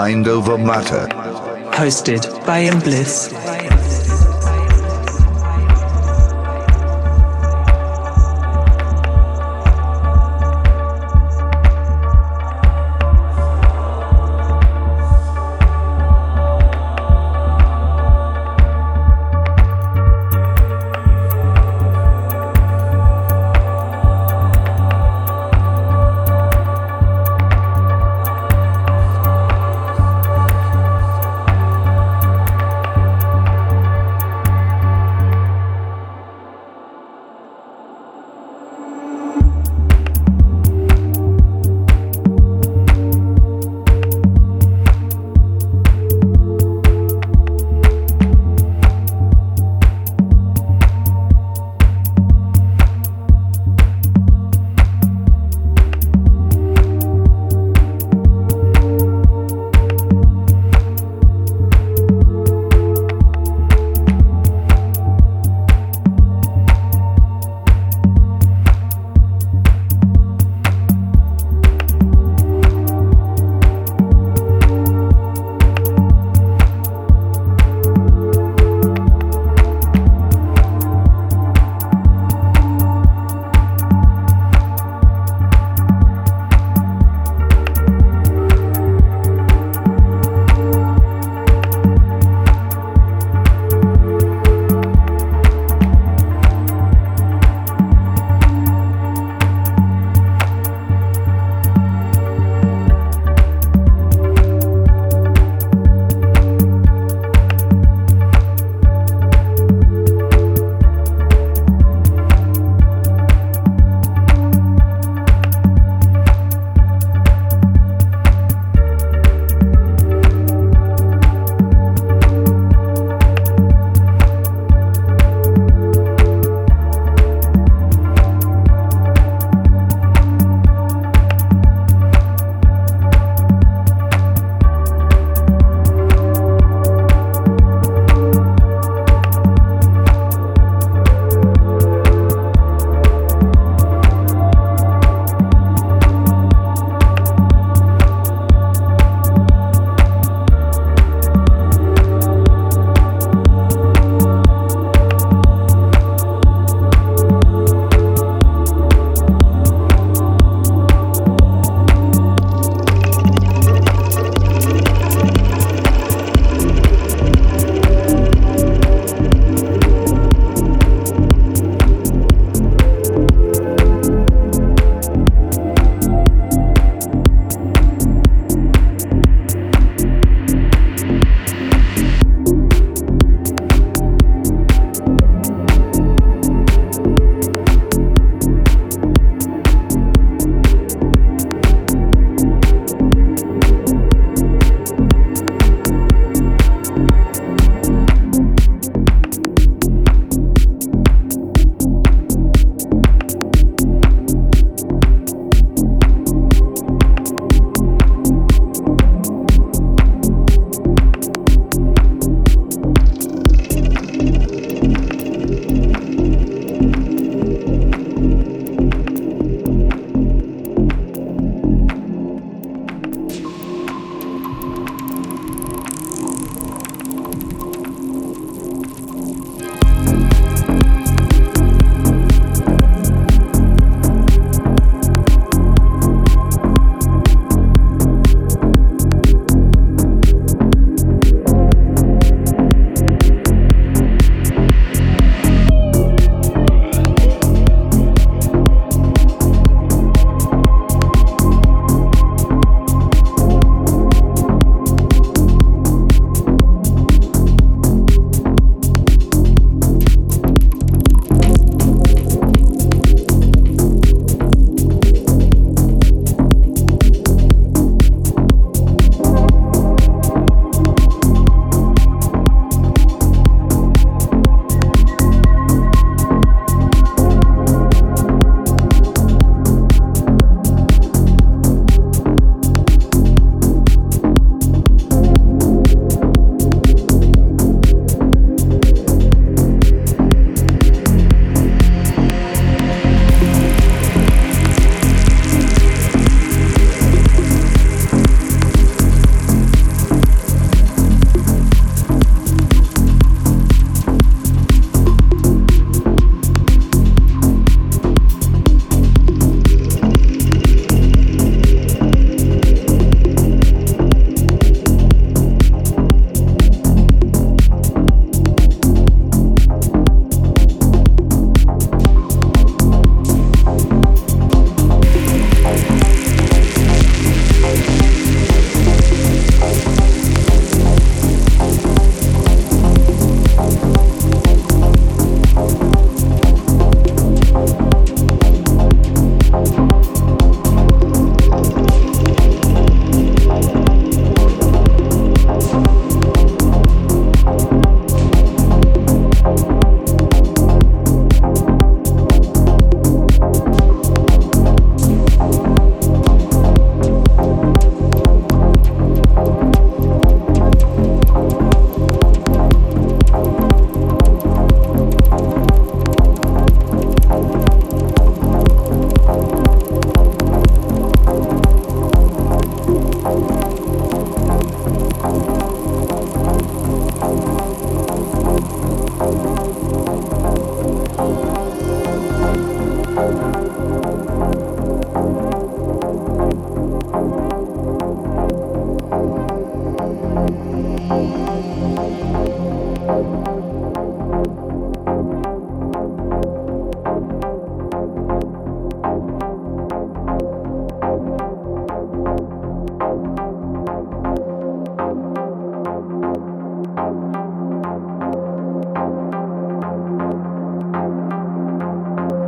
Mind over Matter. Hosted by Bliss.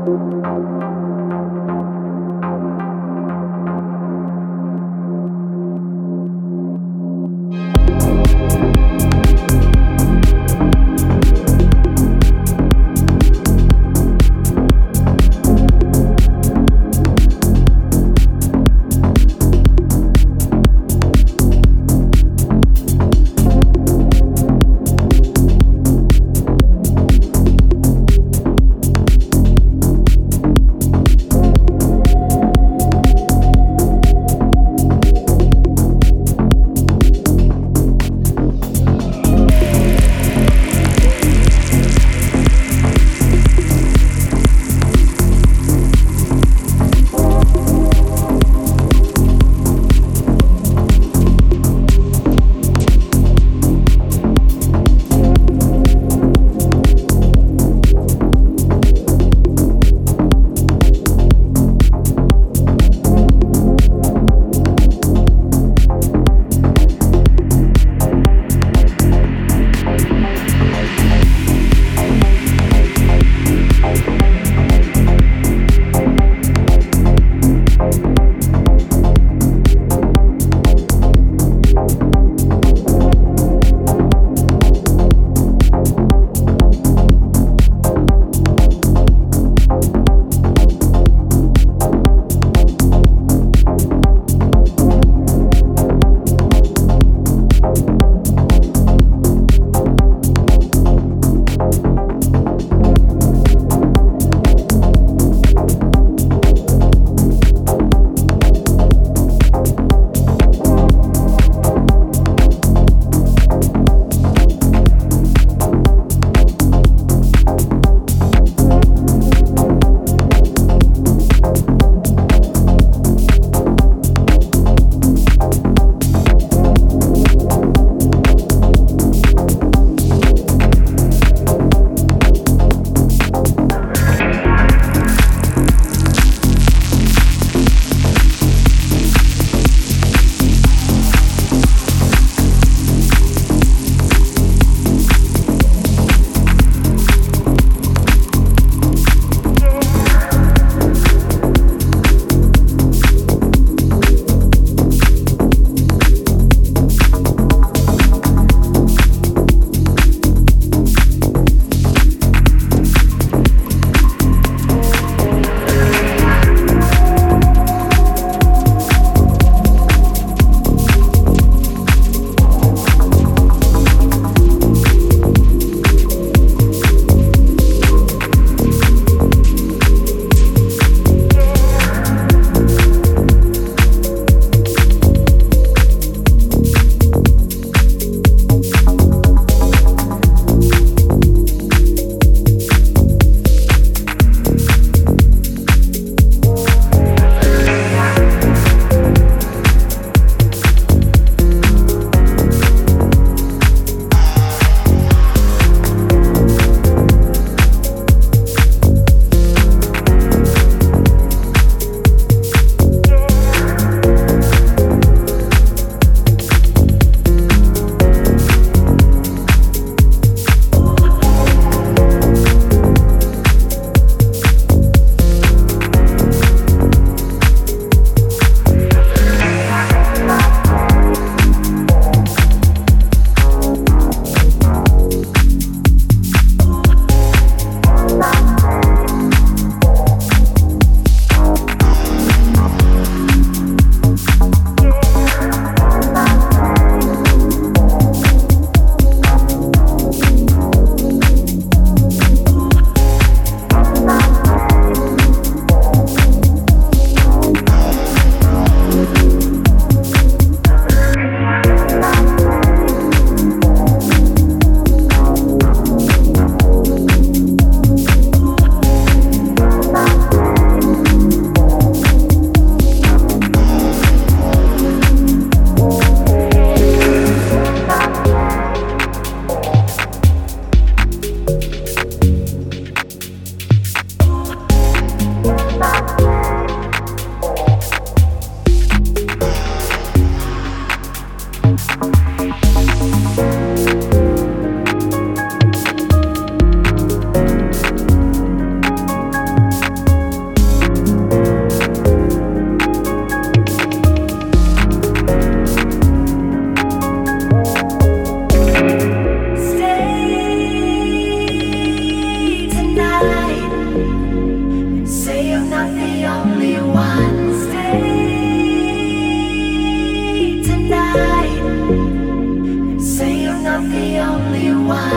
Música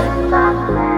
Bye.